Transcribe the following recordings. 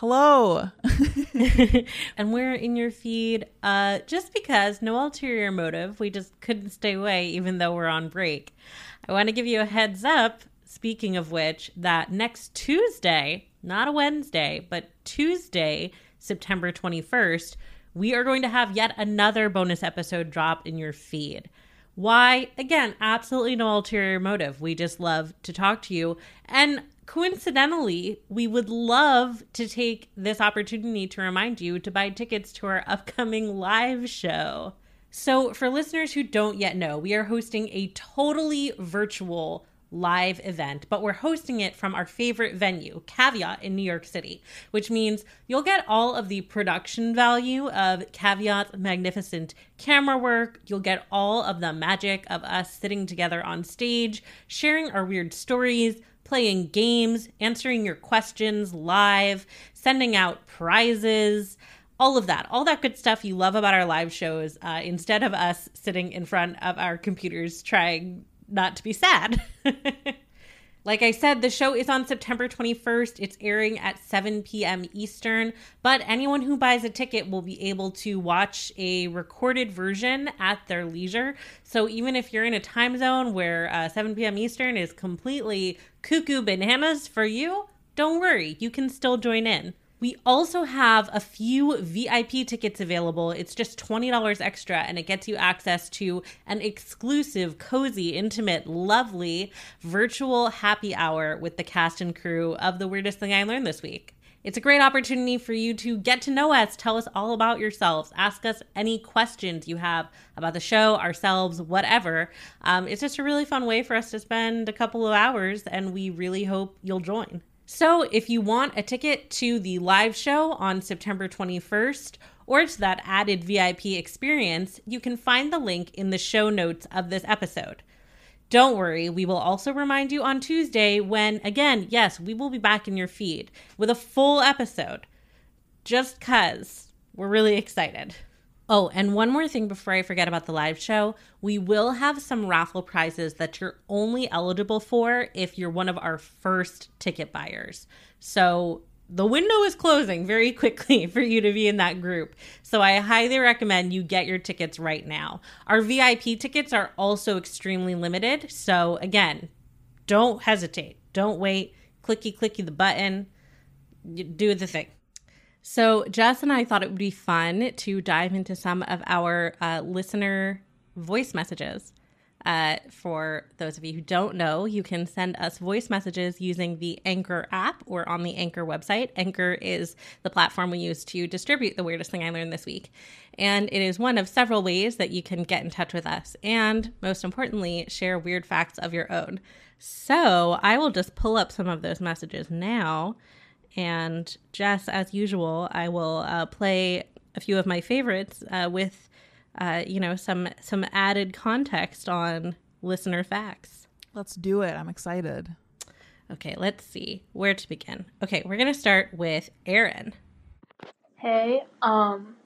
Hello. and we're in your feed uh, just because no ulterior motive. We just couldn't stay away even though we're on break. I want to give you a heads up, speaking of which, that next Tuesday, not a Wednesday, but Tuesday, September 21st, we are going to have yet another bonus episode drop in your feed. Why? Again, absolutely no ulterior motive. We just love to talk to you. And coincidentally, we would love to take this opportunity to remind you to buy tickets to our upcoming live show. So, for listeners who don't yet know, we are hosting a totally virtual live event, but we're hosting it from our favorite venue, Caveat in New York City, which means you'll get all of the production value of Caveat's magnificent camera work. You'll get all of the magic of us sitting together on stage, sharing our weird stories, playing games, answering your questions live, sending out prizes, all of that, all that good stuff you love about our live shows, uh, instead of us sitting in front of our computers trying not to be sad. Like I said, the show is on September 21st. It's airing at 7 p.m. Eastern, but anyone who buys a ticket will be able to watch a recorded version at their leisure. So even if you're in a time zone where uh, 7 p.m. Eastern is completely cuckoo bananas for you, don't worry, you can still join in. We also have a few VIP tickets available. It's just $20 extra and it gets you access to an exclusive, cozy, intimate, lovely virtual happy hour with the cast and crew of The Weirdest Thing I Learned This Week. It's a great opportunity for you to get to know us, tell us all about yourselves, ask us any questions you have about the show, ourselves, whatever. Um, it's just a really fun way for us to spend a couple of hours, and we really hope you'll join. So, if you want a ticket to the live show on September 21st or to that added VIP experience, you can find the link in the show notes of this episode. Don't worry, we will also remind you on Tuesday when, again, yes, we will be back in your feed with a full episode. Just because we're really excited. Oh, and one more thing before I forget about the live show. We will have some raffle prizes that you're only eligible for if you're one of our first ticket buyers. So the window is closing very quickly for you to be in that group. So I highly recommend you get your tickets right now. Our VIP tickets are also extremely limited. So again, don't hesitate. Don't wait. Clicky, clicky the button. Do the thing. So, Jess and I thought it would be fun to dive into some of our uh, listener voice messages. Uh, for those of you who don't know, you can send us voice messages using the Anchor app or on the Anchor website. Anchor is the platform we use to distribute the weirdest thing I learned this week. And it is one of several ways that you can get in touch with us and, most importantly, share weird facts of your own. So I will just pull up some of those messages now and Jess, as usual, I will uh, play a few of my favorites uh, with, uh, you know, some some added context on listener facts. Let's do it. I'm excited. Okay, let's see where to begin. Okay, we're gonna start with Aaron. Hey, um,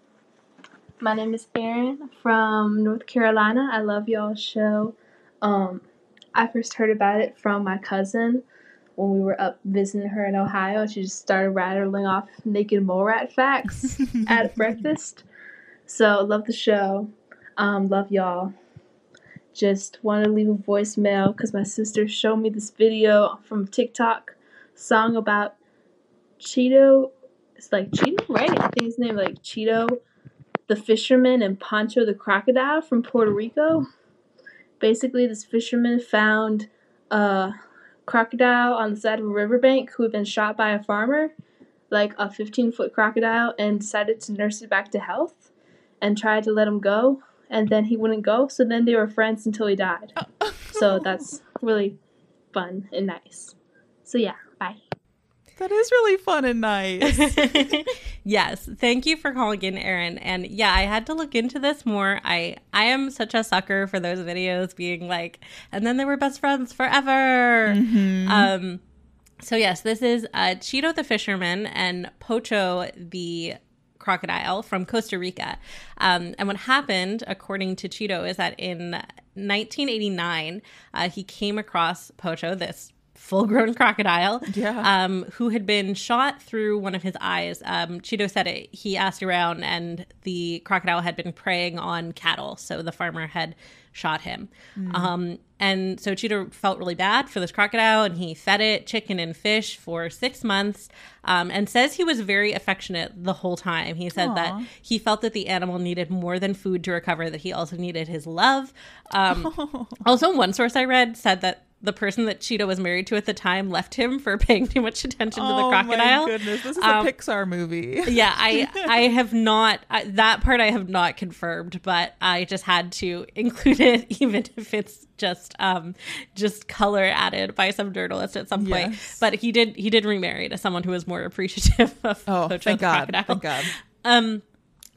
my name is Aaron from North Carolina. I love y'all's show. Um, I first heard about it from my cousin when we were up visiting her in Ohio. She just started rattling off naked mole rat facts at breakfast. So love the show. Um, love y'all. Just want to leave a voicemail because my sister showed me this video from TikTok song about Chito. It's like Chito, right? I think his name like Chito, the fisherman, and Pancho the crocodile from Puerto Rico. Basically, this fisherman found a crocodile on the side of a riverbank who had been shot by a farmer, like a 15 foot crocodile, and decided to nurse it back to health and tried to let him go. And then he wouldn't go, so then they were friends until he died. Oh. so that's really fun and nice. So yeah. That is really fun and nice. yes, thank you for calling in, Erin. And yeah, I had to look into this more. I I am such a sucker for those videos being like, and then they were best friends forever. Um, so yes, this is uh, Chito the fisherman and Pocho the crocodile from Costa Rica. Um, and what happened, according to Chito, is that in 1989, uh, he came across Pocho, this full grown crocodile, Yeah. um, who had been shot through one of his eyes. Um, Chito said it, he asked around, and the crocodile had been preying on cattle. So the farmer had shot him. Um, and so Chito felt really bad for this crocodile, and he fed it chicken and fish for six months um, and says he was very affectionate the whole time. He said that he felt that the animal needed more than food to recover, that he also needed his love. Um, also, one source I read said that the person that Chito was married to at the time left him for paying too much attention to the crocodile. oh my goodness, this is Um, a Pixar movie. yeah, I I have not I, that part I have not confirmed, but I just had to include it, even if it's just um just color added by some journalist at some point. Yes. But he did he did remarry to someone who was more appreciative of Oh, Pocho thank God! crocodile. Thank God. Um,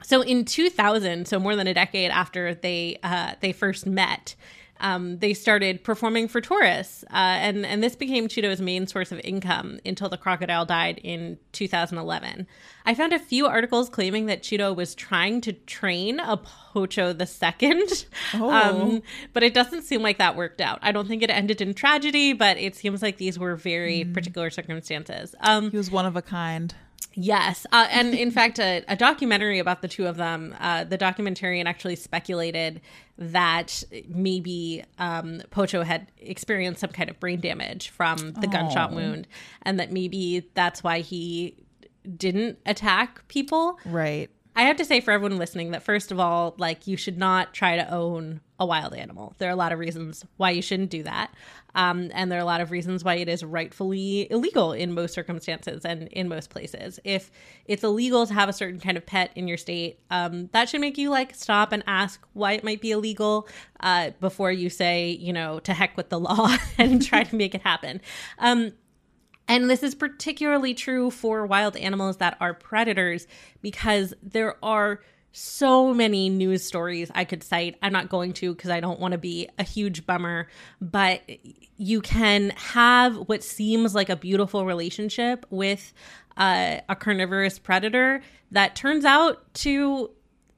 so in 2000, so more than a decade after they uh, they first met, um, they started performing for tourists, uh, and and this became Chito's main source of income until the crocodile died in 2011. I found a few articles claiming that Chito was trying to train a Pocho the second, Oh. um, but it doesn't seem like that worked out. I don't think it ended in tragedy, but it seems like these were very particular circumstances. Um, He was one of a kind. Yes. Uh, and in fact, a, a documentary about the two of them, uh, the documentarian actually speculated that maybe um, Pocho had experienced some kind of brain damage from the gunshot Oh. wound, and that maybe that's why he didn't attack people. Right. I have to say for everyone listening that first of all, like you should not try to own a wild animal. There are a lot of reasons why you shouldn't do that. Um, and there are a lot of reasons why it is rightfully illegal in most circumstances and in most places. If it's illegal to have a certain kind of pet in your state, um, that should make you like stop and ask why it might be illegal uh, before you say, you know, to heck with the law and try to make it happen. Um, and this is particularly true for wild animals that are predators because there are so many news stories I could cite. I'm not going to because I don't want to be a huge bummer, but you can have what seems like a beautiful relationship with uh, a carnivorous predator that turns out to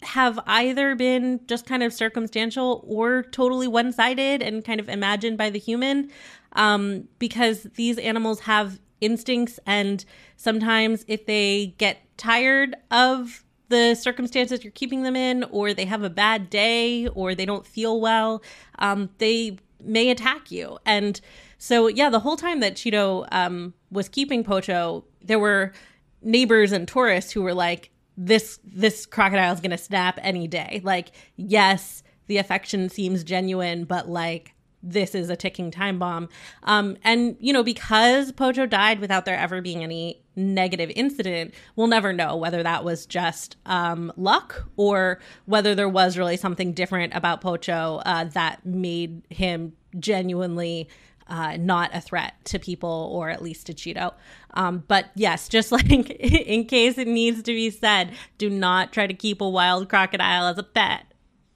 have either been just kind of circumstantial or totally one sided and kind of imagined by the human. Um, because these animals have instincts, and sometimes if they get tired of the circumstances you're keeping them in, or they have a bad day, or they don't feel well, um, they may attack you. And so, yeah, the whole time that Chito um, was keeping Pocho, there were neighbors and tourists who were like, this this crocodile is going to snap any day. Like, yes, the affection seems genuine, but like this is a ticking time bomb. Um, and you know, because Pocho died without there ever being any negative incident, we'll never know whether that was just um, luck or whether there was really something different about Pocho uh, that made him genuinely uh, not a threat to people or at least to Chito. Um, but yes, just like in case it needs to be said, do not try to keep a wild crocodile as a pet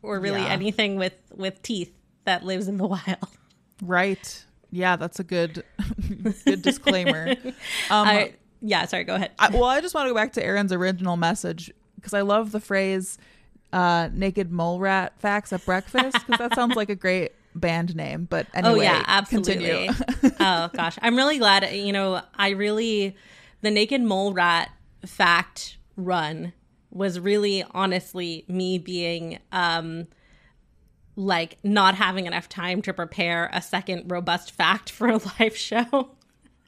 or really Yeah. anything with with teeth that lives in the wild. Right. Yeah, that's a good good disclaimer. Um, I, yeah, sorry, go ahead. I, well, I just want to go back to Aaron's original message because I love the phrase uh, "naked mole rat facts at breakfast" because that sounds like a great band name, but anyway, oh yeah, absolutely. continue. oh gosh, I'm really glad. You know, I really the naked mole rat fact run was really honestly me being um like not having enough time to prepare a second robust fact for a live show.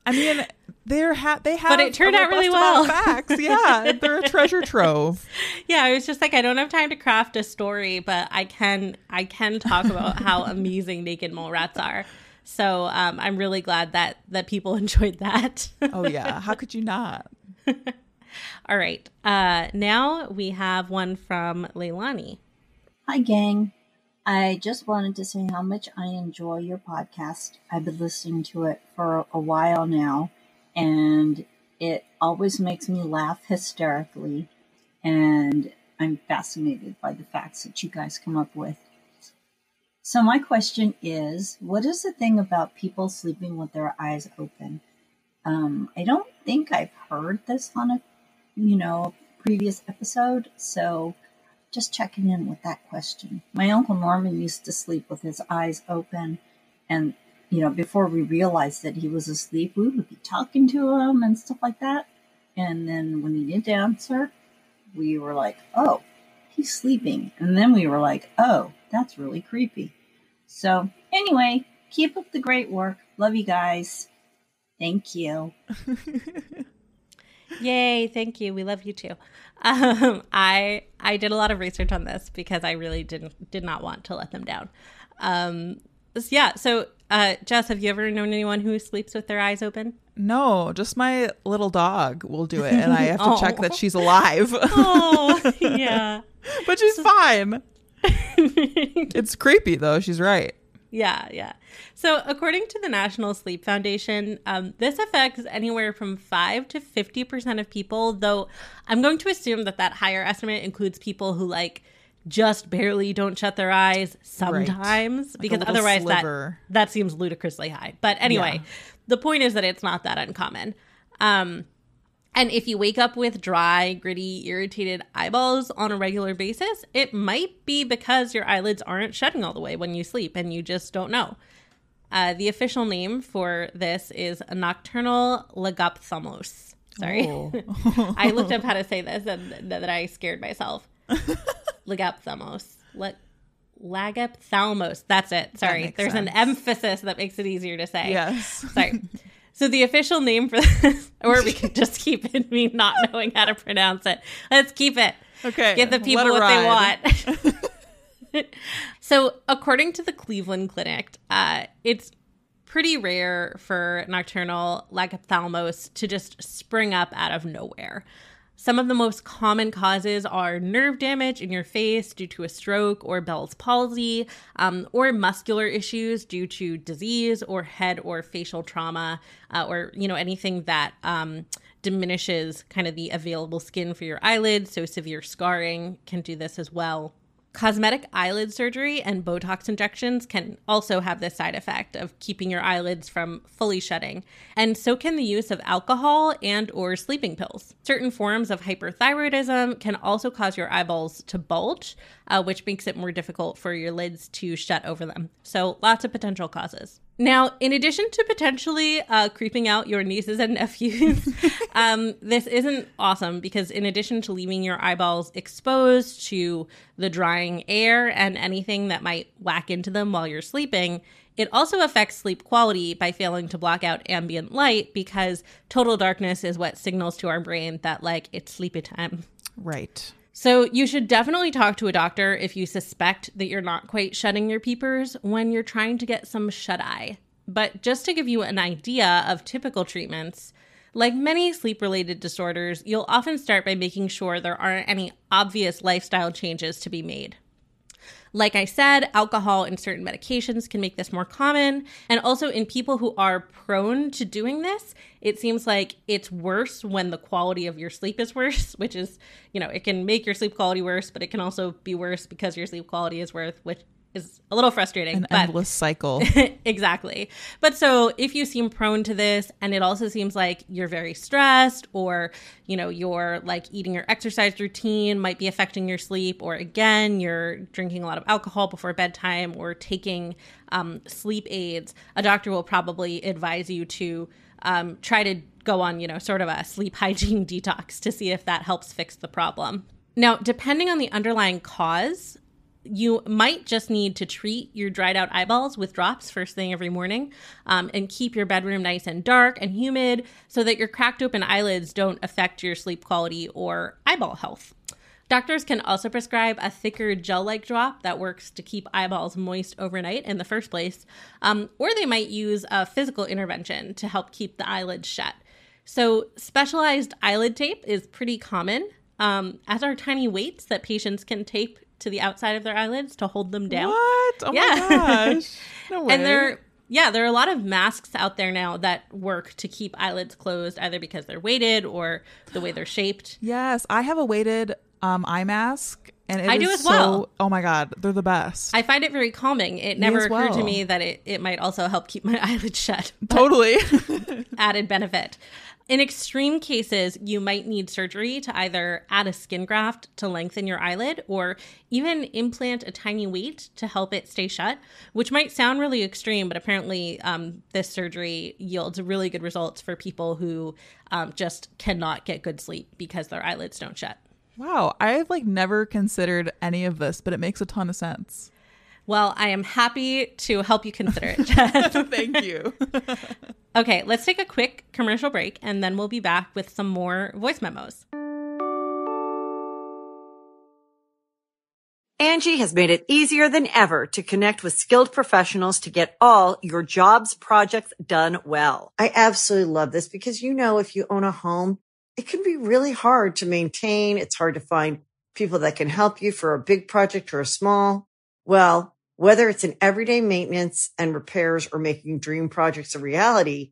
I mean, they're ha- they have, But it turned a out really well. Facts, yeah, they're a treasure trove. yeah, I was just like I don't have time to craft a story, but I can I can talk about how amazing naked mole rats are. So um, I'm really glad that that people enjoyed that. Oh yeah, how could you not? All right, uh, now we have one from Leilani. Hi, gang. I just wanted to say how much I enjoy your podcast. I've been listening to it for a while now, and it always makes me laugh hysterically. And I'm fascinated by the facts that you guys come up with. So, my question is what is the thing about people sleeping with their eyes open? Um, I don't think I've heard this on a you know previous episode, so just checking in with that question. My uncle Norman used to sleep with his eyes open, and you know, before we realized that he was asleep, we would be talking to him and stuff like that. And then when he didn't answer, we were like, "Oh, he's sleeping," and then we were like, "Oh, that's really creepy." So anyway, keep up the great work. Love you guys. Thank you. Yay! Thank you. We love you too. Um, I I did a lot of research on this because I really didn't did not want to let them down. Um, so yeah. So uh, Jess, have you ever known anyone who sleeps with their eyes open? No, just my little dog will do it, and I have to check Oh. that she's alive. Oh yeah. but she's fine. It's creepy though. She's right. Yeah, yeah. So, according to the National Sleep Foundation, um, this affects anywhere from 5 to 50% of people, though I'm going to assume that that higher estimate includes people who, like, just barely don't shut their eyes sometimes, a because little otherwise that, that seems ludicrously high. But anyway, Yeah. the point is that it's not that uncommon. Um, and if you wake up with dry, gritty, irritated eyeballs on a regular basis, it might be because your eyelids aren't shutting all the way when you sleep and you just don't know. Uh, the official name for this is nocturnal legophthalmos. Sorry. Oh. I looked up how to say this and th- that I scared myself. legophthalmos. Le- lagophthalmos. That's it. Sorry. There's an emphasis that makes it easier to say. Yes. Sorry. So the official name for this, or we can just keep it me not knowing how to pronounce it. Let's keep it. Okay. Give the people what ride. they want. so according to the Cleveland Clinic, uh, it's pretty rare for nocturnal lagophthalmos to just spring up out of nowhere. Some of the most common causes are nerve damage in your face due to a stroke or Bell's palsy, um, or muscular issues due to disease or head or facial trauma, uh, or you know anything that um, diminishes kind of the available skin for your eyelids. So severe scarring can do this as well. Cosmetic eyelid surgery and Botox injections can also have this side effect of keeping your eyelids from fully shutting. And so can the use of alcohol and or sleeping pills. Certain forms of hyperthyroidism can also cause your eyeballs to bulge, uh, which makes it more difficult for your lids to shut over them. So lots of potential causes. Now, in addition to potentially uh, creeping out your nieces and nephews, um, this isn't awesome because, in addition to leaving your eyeballs exposed to the drying air and anything that might whack into them while you're sleeping, it also affects sleep quality by failing to block out ambient light because total darkness is what signals to our brain that, like, it's sleepy time. Right. So, you should definitely talk to a doctor if you suspect that you're not quite shutting your peepers when you're trying to get some shut eye. But just to give you an idea of typical treatments, like many sleep related disorders, you'll often start by making sure there aren't any obvious lifestyle changes to be made. Like I said, alcohol and certain medications can make this more common. And also, in people who are prone to doing this, it seems like it's worse when the quality of your sleep is worse, which is, you know, it can make your sleep quality worse, but it can also be worse because your sleep quality is worse, which is a little frustrating. An but endless cycle. exactly. But so if you seem prone to this and it also seems like you're very stressed or, you know, your like eating or exercise routine might be affecting your sleep or again, you're drinking a lot of alcohol before bedtime or taking um, sleep aids, a doctor will probably advise you to um, try to go on, you know, sort of a sleep hygiene detox to see if that helps fix the problem. Now, depending on the underlying cause, you might just need to treat your dried out eyeballs with drops first thing every morning um, and keep your bedroom nice and dark and humid so that your cracked open eyelids don't affect your sleep quality or eyeball health. Doctors can also prescribe a thicker gel like drop that works to keep eyeballs moist overnight in the first place, um, or they might use a physical intervention to help keep the eyelids shut. So, specialized eyelid tape is pretty common, um, as are tiny weights that patients can tape to the outside of their eyelids to hold them down. What? Oh Yeah. my gosh. No way. And there, yeah, there are a lot of masks out there now that work to keep eyelids closed, either because they're weighted or the way they're shaped. Yes, I have a weighted um, eye mask, and it I do as well. Oh my god, they're the best. I find it very calming. It never occurred to me that it, it might also help keep my eyelids shut. Totally. added benefit. In extreme cases, you might need surgery to either add a skin graft to lengthen your eyelid or even implant a tiny weight to help it stay shut, which might sound really extreme, but apparently um, this surgery yields really good results for people who um, just cannot get good sleep because their eyelids don't shut. wow, I've like never considered any of this, but it makes a ton of sense. Well, I am happy to help you consider it. Thank you. okay, let's take a quick commercial break and then we'll be back with some more voice memos. Angi has made it easier than ever to connect with skilled professionals to get all your jobs projects done well. I absolutely love this because, you know, if you own a home, it can be really hard to maintain. It's hard to find people that can help you for a big project or a small. Well, whether it's in everyday maintenance and repairs or making dream projects a reality,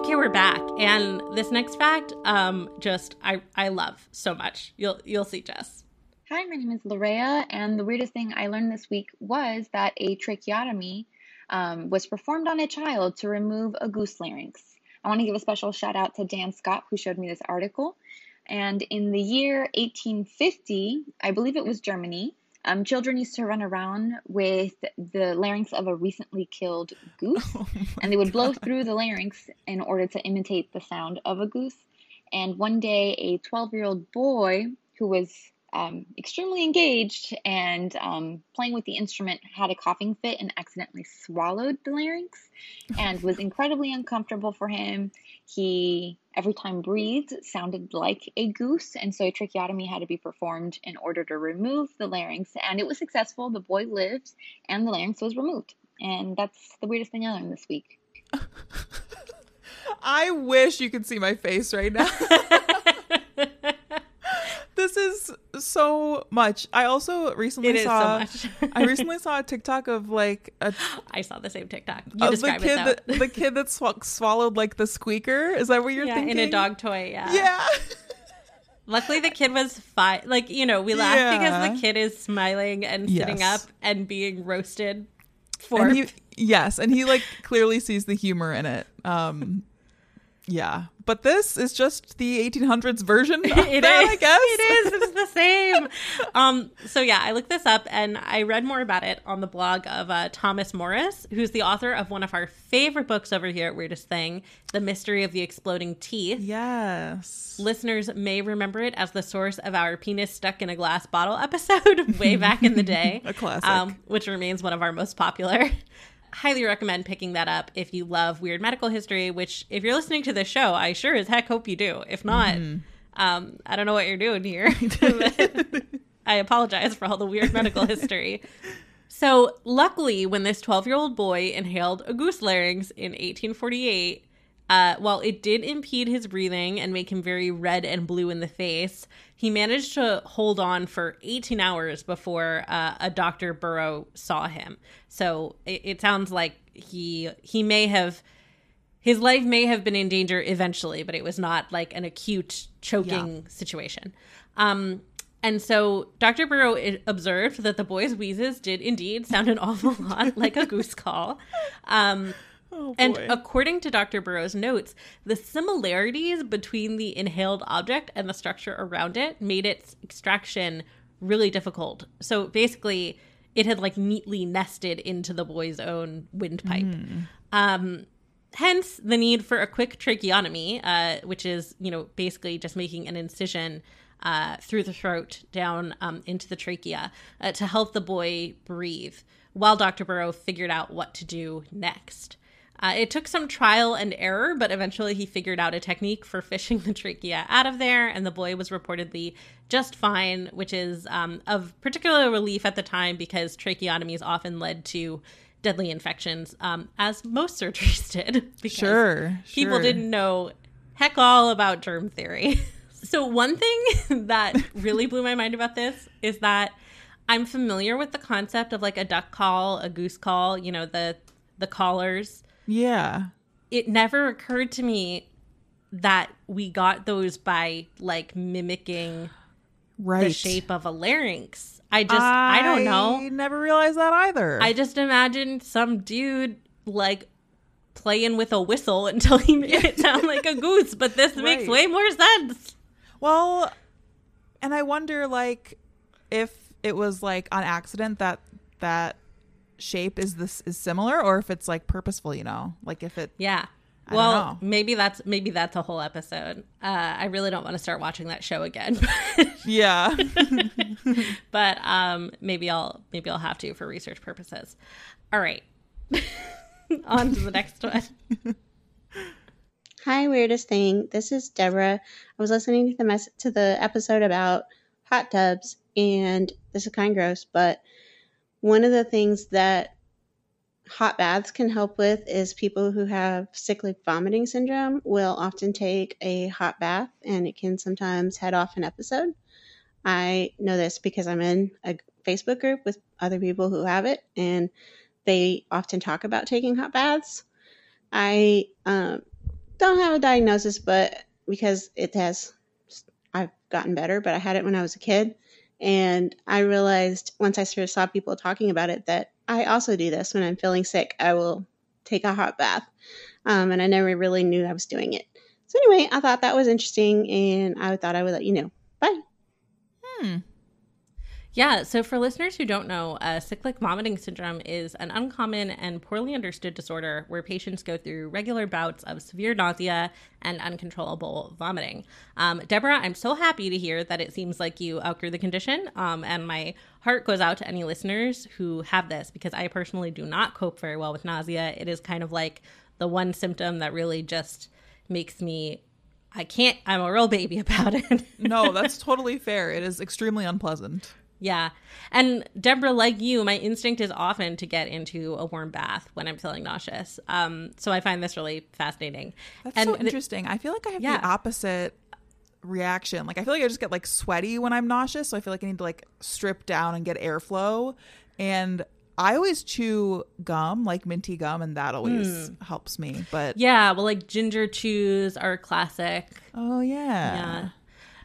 Okay, we're back, and this next fact, um, just I I love so much. You'll you'll see, Jess. Hi, my name is Larea, and the weirdest thing I learned this week was that a tracheotomy um, was performed on a child to remove a goose larynx. I want to give a special shout out to Dan Scott, who showed me this article. And in the year 1850, I believe it was Germany, um, children used to run around with the larynx of a recently killed goose, and they would blow through the larynx in order to imitate the sound of a goose. And one day, a 12 year old boy who was um, extremely engaged and um, playing with the instrument had a coughing fit and accidentally swallowed the larynx and was incredibly uncomfortable for him. He, every time breathed, sounded like a goose, and so a tracheotomy had to be performed in order to remove the larynx. And it was successful. The boy lived, and the larynx was removed. And that's the weirdest thing I learned this week. I wish you could see my face right now. this is so much. I also recently so saw much. I recently saw a TikTok of like a I saw the same TikTok. You the describe kid it that the kid that sw- swallowed like the squeaker. Is that what you're yeah, thinking? in a dog toy. Yeah. Yeah. Luckily, the kid was fine. Like you know, we laugh because the kid is smiling and sitting Yes. up and being roasted for. and he yes, and he like clearly sees the humor in it. Um Yeah. But this is just the 1800s version of It that, is. I guess. It is. It's the same. um, so yeah, I looked this up and I read more about it on the blog of uh, Thomas Morris, who's the author of one of our favorite books over here at Weirdest Thing, The Mystery of the Exploding Teeth. Yes. Listeners may remember it as the source of our penis stuck in a glass bottle episode way back in the day. A classic. Um, which remains one of our most popular. Highly recommend picking that up if you love weird medical history, which, if you're listening to this show, I sure as heck hope you do. If not, um, I don't know what you're doing here. I apologize for all the weird medical history. So, luckily, when this 12 year old boy inhaled a goose larynx in 1848, uh, while it did impede his breathing and make him very red and blue in the face, he managed to hold on for 18 hours before uh, a Dr. Burrow saw him. So it, it sounds like he he may have his life may have been in danger eventually, but it was not like an acute choking situation. Um, and so Dr. Burrow observed that the boy's wheezes did indeed sound an awful lot like a goose call. Um, Oh, and according to Dr. Burrow's notes, the similarities between the inhaled object and the structure around it made its extraction really difficult. So basically, it had like neatly nested into the boy's own windpipe. Um, hence the need for a quick tracheotomy, uh, which is, you know, basically just making an incision uh, through the throat down um, into the trachea uh, to help the boy breathe while Dr. Burrow figured out what to do next. Uh, it took some trial and error, but eventually he figured out a technique for fishing the trachea out of there, and the boy was reportedly just fine, which is um, of particular relief at the time because tracheotomies often led to deadly infections, um, as most surgeries did. because Sure, People sure. didn't know heck all about germ theory. so, one thing that really blew my mind about this is that I'm familiar with the concept of like a duck call, a goose call, you know, the the callers Yeah. it never occurred to me that we got those by like mimicking Right. the shape of a larynx. I just I, don't I know. never realized that either. I just imagined some dude like playing with a whistle until he made it sound like a goose, but this makes way more sense. Well, and I wonder like if it was like on accident that that shape is this is similar or if it's like purposeful, you know? Like if it Yeah. I Well, maybe that's maybe that's a whole episode. Uh, I really don't want to start watching that show again, Yeah. but um, maybe I'll maybe I'll have to for research purposes. All right, on to the next one. Hi, weirdest thing. This is Deborah. I was listening to the mess- to the episode about hot tubs, and this is kind of gross, but one of the things that hot baths can help with is people who have cyclic vomiting syndrome will often take a hot bath, and it can sometimes head off an episode. I know this because I'm in a Facebook group with other people who have it, and they often talk about taking hot baths. I um, don't have a diagnosis, but because it has, I've gotten better, but I had it when I was a kid. And I realized once I sort of saw people talking about it that I also do this when I'm feeling sick. I will take a hot bath. Um, and I never really knew I was doing it. So, anyway, I thought that was interesting and I thought I would let you know. Bye. hmm. Yeah, so for listeners who don't know, uh, cyclic vomiting syndrome is an uncommon and poorly understood disorder where patients go through regular bouts of severe nausea and uncontrollable vomiting. Um, Deborah, I'm so happy to hear that it seems like you outgrew the condition, um, and my heart goes out to any listeners who have this because I personally do not cope very well with nausea. It is kind of like the one symptom that really just makes me. I can't, I'm a real baby about it. No, that's totally fair. It is extremely unpleasant. Yeah. And Deborah, like you, my instinct is often to get into a warm bath when I'm feeling nauseous. Um, so I find this really fascinating. That's and so interesting. I feel like I have Yeah. the opposite reaction. Like I feel like I just get like sweaty when I'm nauseous, so I feel like I need to like strip down and get airflow. And I always chew gum, like minty gum, and that always helps me. But yeah, well, like ginger chews are classic. oh yeah. Yeah.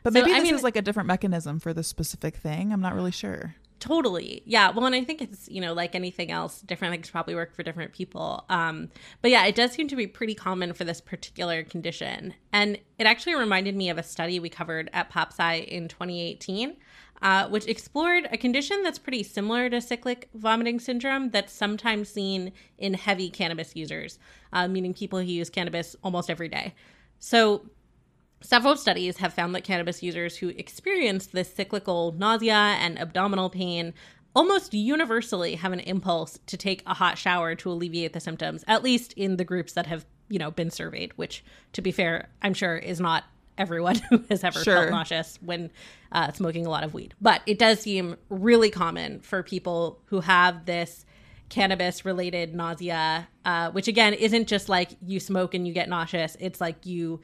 But So, maybe I this mean- is like a different mechanism for this specific thing. I'm not really sure. Totally. Yeah. Well, and I think it's, you know, like anything else, different things probably work for different people. Um, but yeah, it does seem to be pretty common for this particular condition. And it actually reminded me of a study we covered at PopSci in 2018, uh, which explored a condition that's pretty similar to cyclic vomiting syndrome that's sometimes seen in heavy cannabis users, uh, meaning people who use cannabis almost every day. So Several studies have found that cannabis users who experience this cyclical nausea and abdominal pain almost universally have an impulse to take a hot shower to alleviate the symptoms, at least in the groups that have, you know, been surveyed, which to be fair, I'm sure is not everyone who has ever Sure. felt nauseous when uh, smoking a lot of weed. But it does seem really common for people who have this cannabis related nausea, uh, which again isn't just like you smoke and you get nauseous. It's like you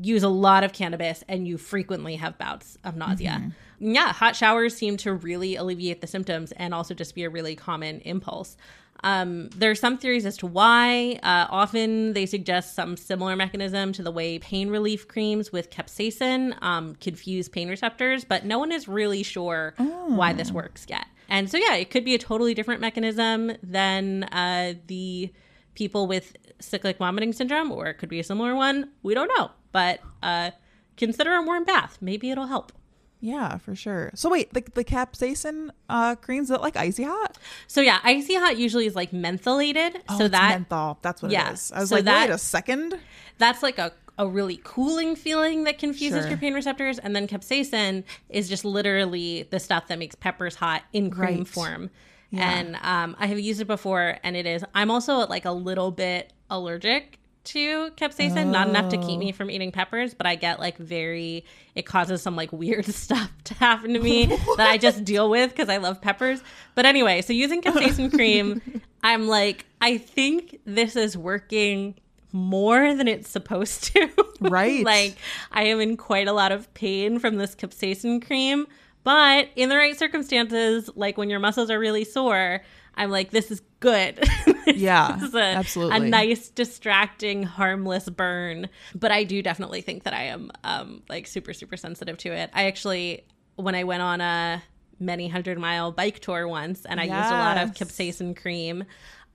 use a lot of cannabis and you frequently have bouts of nausea. Yeah, hot showers seem to really alleviate the symptoms and also just be a really common impulse. Um, there are some theories as to why. Uh, often they suggest some similar mechanism to the way pain relief creams with capsaicin um, confuse pain receptors, but no one is really sure why this works yet. And so, yeah, it could be a totally different mechanism than uh, the people with cyclic vomiting syndrome, or it could be a similar one. We don't know, but uh, consider a warm bath. Maybe it'll help. Yeah, for sure. So wait, the the capsaicin uh creams is it like icy hot? So yeah, icy hot usually is like mentholated. Oh, so that menthol. That's what yeah, it is. I was so like, that- wait a second. that's like a, a really cooling feeling that confuses Sure. your pain receptors. And then capsaicin is just literally the stuff that makes peppers hot in cream Right. form. Yeah. And um, I have used it before, and it is. I'm also like a little bit allergic to capsaicin, not enough to keep me Oh. from eating peppers, but I get like very. It causes some like weird stuff to happen to me that I just deal with because I love peppers. But anyway, so using capsaicin cream, I'm like, I think this is working more than it's supposed to. Right. like I am in quite a lot of pain from this capsaicin cream, but in the right circumstances, like when your muscles are really sore, I'm like, this is good. Yeah, This is a, absolutely. a nice, distracting, harmless burn. But I do definitely think that I am um, like super, super sensitive to it. I actually, when I went on a many hundred mile bike tour once and I used a lot of capsaicin cream,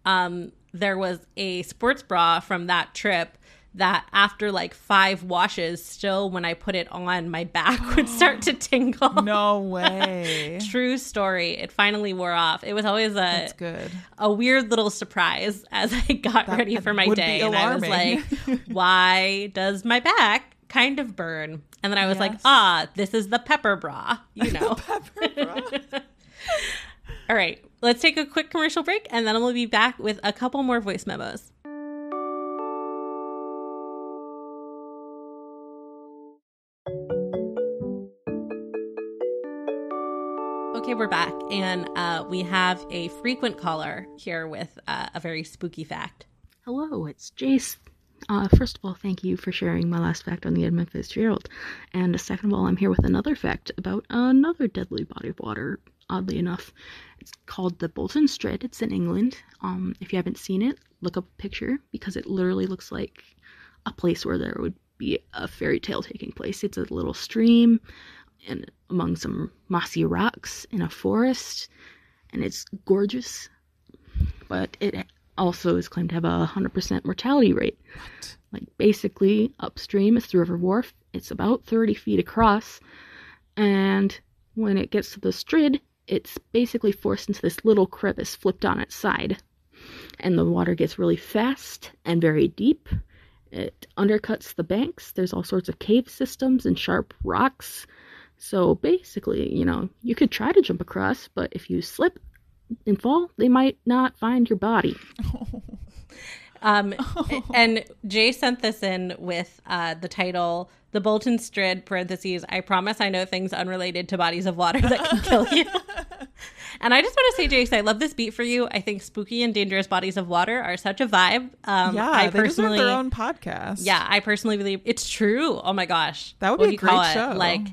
um, there was a sports bra from that trip that after like five washes, still when I put it on, my back would start to tingle. No way. True story. It finally wore off. It was always a That's good. a weird little surprise as I got That ready for my day. And I was like, why does my back kind of burn? And then I was like, ah, this is the pepper bra, you know. pepper bra. All right, let's take a quick commercial break and then we'll be back with a couple more voice memos. Okay, we're back, and uh, we have a frequent caller here with uh, a very spooky fact. Hello, it's Jace. Uh, first of all, thank you for sharing my last fact on the Edmund Fitzgerald. And second of all, I'm here with another fact about another deadly body of water, oddly enough. It's called the Bolton Strid. It's in England. Um, if you haven't seen it, look up a picture because it literally looks like a place where there would be a fairy tale taking place. It's a little stream and among some mossy rocks in a forest, and it's gorgeous but it also is claimed to have a 100% mortality rate. What? Like, basically, upstream is the River Wharfe. It's about 30 feet across, and when it gets to the Strid, it's basically forced into this little crevice flipped on its side. And the water gets really fast and very deep. It undercuts the banks. There's all sorts of cave systems and sharp rocks. So basically, you know, you could try to jump across, but if you slip and fall, they might not find your body. Um, and Jay sent this in with uh, the title "The Bolton Strid." Parentheses. I promise I know things unrelated to bodies of water that can kill you. and I just want to say, Jace, I love this beat for you. I think spooky and dangerous bodies of water are such a vibe. Um, yeah, I they deserve personally, their own podcast. yeah, I personally believe it's true. Oh my gosh, That would What be a great show. Like,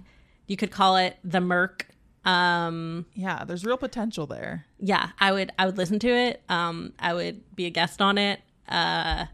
you could call it the Merc. Um, yeah. There's real potential there. yeah, I would I would listen to it. Um, I would be a guest on it. Uh,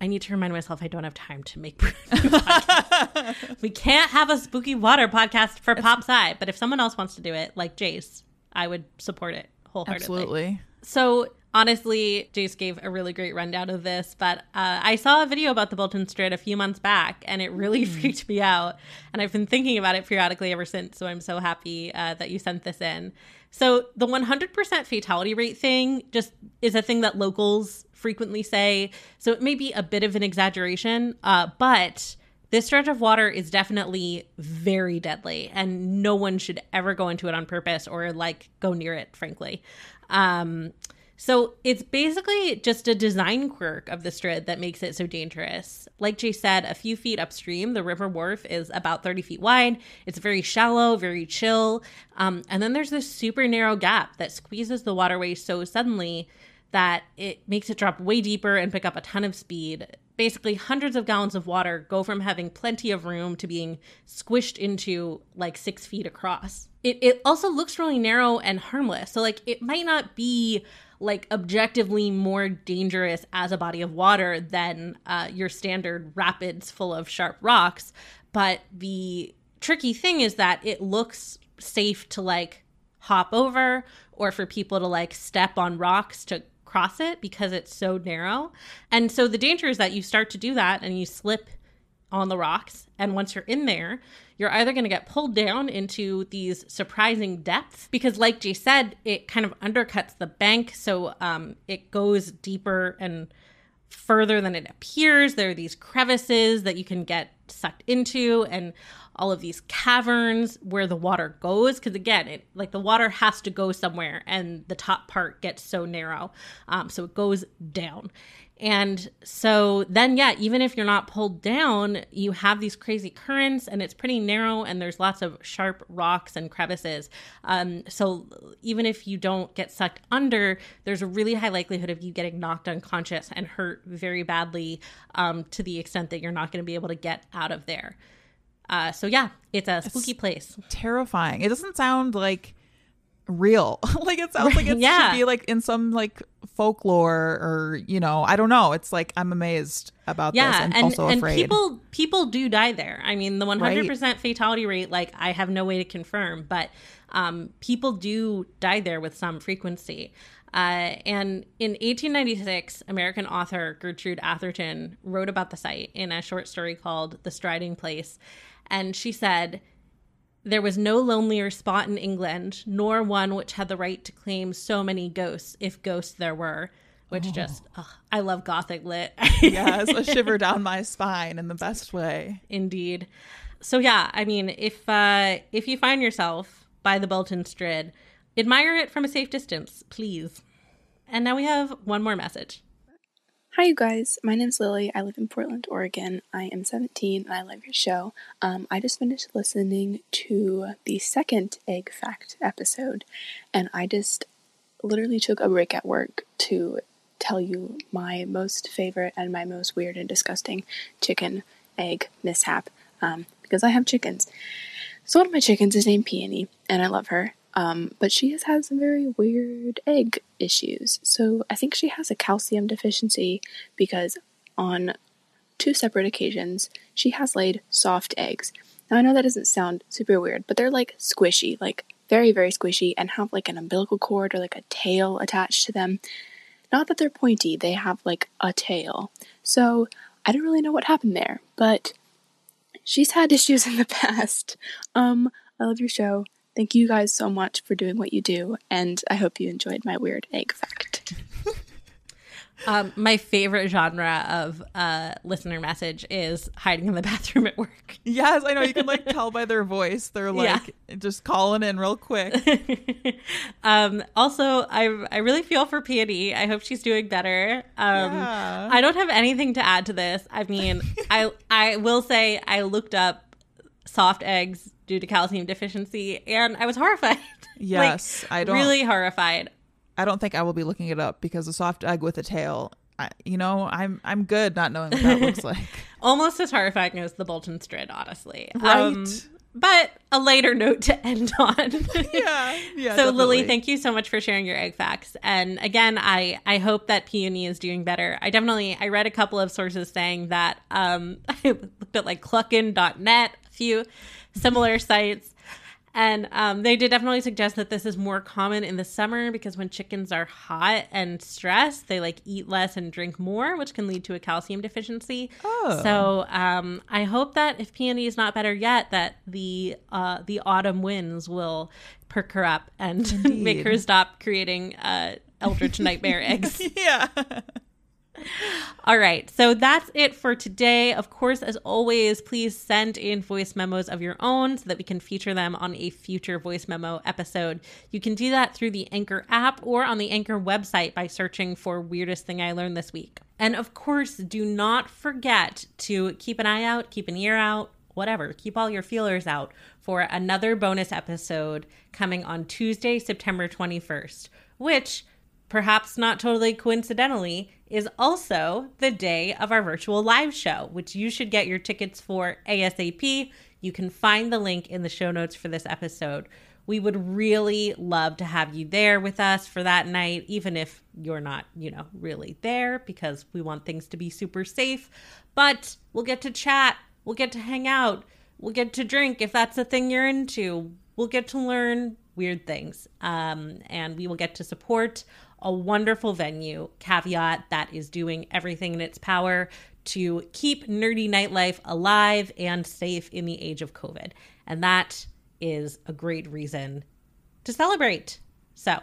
I need to remind myself I don't have time to make. we can't have a spooky water podcast for Pop Sci, but if someone else wants to do it, like Jace, I would support it wholeheartedly. Absolutely. So honestly, Jace gave a really great rundown of this, but uh, I saw a video about the Bolton Strid a few months back, and it really freaked me out. And I've been thinking about it periodically ever since. So I'm so happy uh, that you sent this in. So the 100% fatality rate thing just is a thing that locals frequently say. So it may be a bit of an exaggeration, uh, but this stretch of water is definitely very deadly, and no one should ever go into it on purpose or like go near it, frankly. Um, so it's basically just a design quirk of the Strid that makes it so dangerous. Like Jay said, a few feet upstream, the river Wharfe is about 30 feet wide. It's very shallow, very chill. Um, and then there's this super narrow gap that squeezes the waterway so suddenly that it makes it drop way deeper and pick up a ton of speed. Basically, hundreds of gallons of water go from having plenty of room to being squished into like six feet across. It, it also looks really narrow and harmless. So, like, it might not be like objectively more dangerous as a body of water than uh, your standard rapids full of sharp rocks. But the tricky thing is that it looks safe to like hop over or for people to like step on rocks to cross it because it's so narrow. And so the danger is that you start to do that and you slip on the rocks. And once you're in there, you're either going to get pulled down into these surprising depths because, like Jay said, it kind of undercuts the bank. So um, it goes deeper and further than it appears. There are these crevices that you can get sucked into and all of these caverns where the water goes because again it like the water has to go somewhere and the top part gets so narrow um, so it goes down and so then, yeah, even if you're not pulled down, you have these crazy currents and it's pretty narrow and there's lots of sharp rocks and crevices. Um, so even if you don't get sucked under, there's a really high likelihood of you getting knocked unconscious and hurt very badly um, to the extent that you're not going to be able to get out of there. Uh, so yeah, it's a spooky It's place. Terrifying. It doesn't sound like real. like it sounds like it Yeah. should be like in some like folklore or you know, I don't know. It's like I'm amazed about yeah this and, and, also and afraid. people people do die there i mean the 100% fatality rate like i have no way to confirm but um, people do die there with some frequency uh, and in 1896 american author gertrude atherton wrote about the site in a short story called the striding place and she said there was no lonelier spot in England, nor one which had the right to claim so many ghosts, if ghosts there were. Which just, ugh, I love Gothic lit. yes, a shiver down my spine in the best way. Indeed. So yeah, I mean, if uh, if you find yourself by the Bolton Strid, admire it from a safe distance, please. And now we have one more message. Hi, you guys. My name's Lily. I live in Portland, Oregon. I am 17 and I love your show. Um, I just finished listening to the second egg fact episode, and I just literally took a break at work to tell you my most favorite and my most weird and disgusting chicken egg mishap um, because I have chickens. So, one of my chickens is named Peony, and I love her. Um, but she has had some very weird egg issues. So I think she has a calcium deficiency because on two separate occasions she has laid soft eggs. Now I know that doesn't sound super weird, but they're like squishy, like very, very squishy, and have like an umbilical cord or like a tail attached to them. Not that they're pointy, they have like a tail. So I don't really know what happened there, but she's had issues in the past. Um, I love your show. Thank you guys so much for doing what you do, and I hope you enjoyed my weird egg fact. Um, my favorite genre of uh, listener message is hiding in the bathroom at work. Yes, I know. You can like tell by their voice. They're like just calling in real quick. um, also, I I really feel for Peony. I hope she's doing better. Um, Yeah. I don't have anything to add to this. I mean, I I will say I looked up soft eggs due to calcium deficiency, and I was horrified. Yes, I don't really horrified. I don't think I will be looking it up because a soft egg with a tail. I, you know, I'm I'm good not knowing what that looks like. Almost as horrifying as the Bolton Strid, honestly. Right. Um, but a later note to end on. yeah, yeah. so Lily, thank you so much for sharing your egg facts. And again, I I hope that Peony is doing better. I definitely I read a couple of sources saying that um I looked at like cluckin.net, few similar sites. And um, they did definitely suggest that this is more common in the summer because when chickens are hot and stressed, they like eat less and drink more, which can lead to a calcium deficiency. Oh. So um, I hope that if Peony is not better yet, that the uh, the autumn winds will perk her up and make her stop creating uh, eldritch nightmare eggs. yeah. All right. So that's it for today. Of course, as always, please send in voice memos of your own so that we can feature them on a future voice memo episode. You can do that through the Anchor app or on the Anchor website by searching for Weirdest Thing I Learned This Week. And of course, do not forget to keep an eye out, keep an ear out, whatever. Keep all your feelers out for another bonus episode coming on Tuesday, September 21st, which perhaps not totally coincidentally, is also the day of our virtual live show, which you should get your tickets for ASAP. You can find the link in the show notes for this episode. We would really love to have you there with us for that night, even if you're not, you know, really there because we want things to be super safe. But we'll get to chat, we'll get to hang out, we'll get to drink if that's the thing you're into. We'll get to learn weird things. Um, and we will get to support a wonderful venue, Caveat, that is doing everything in its power to keep nerdy nightlife alive and safe in the age of COVID. And that is a great reason to celebrate. So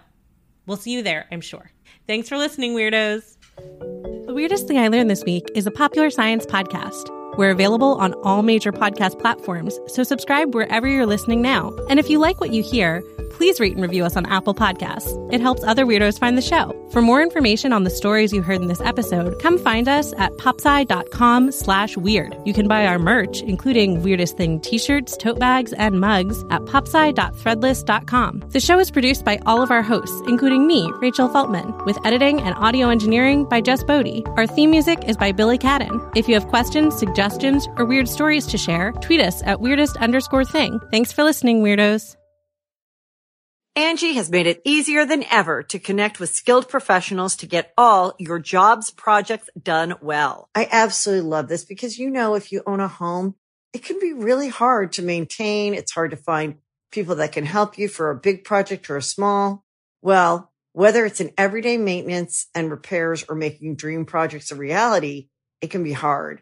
we'll see you there, I'm sure. Thanks for listening, weirdos. The Weirdest Thing I Learned This Week is a popular science podcast. We're available on all major podcast platforms, so subscribe wherever you're listening now. And if you like what you hear, please rate and review us on Apple Podcasts. It helps other weirdos find the show. For more information on the stories you heard in this episode, come find us at popsci.com slash weird. You can buy our merch, including Weirdest Thing t-shirts, tote bags, and mugs at popsci.threadless.com. The show is produced by all of our hosts, including me, Rachel Feltman, with editing and audio engineering by Jess Boddy. Our theme music is by Billy Cadden. If you have questions, suggestions, or weird stories to share, tweet us at weirdest underscore thing. Thanks for listening, weirdos. Angi has made it easier than ever to connect with skilled professionals to get all your jobs projects done well. I absolutely love this because, you know, if you own a home, it can be really hard to maintain. It's hard to find people that can help you for a big project or a small. Well, whether it's in everyday maintenance and repairs or making dream projects a reality, it can be hard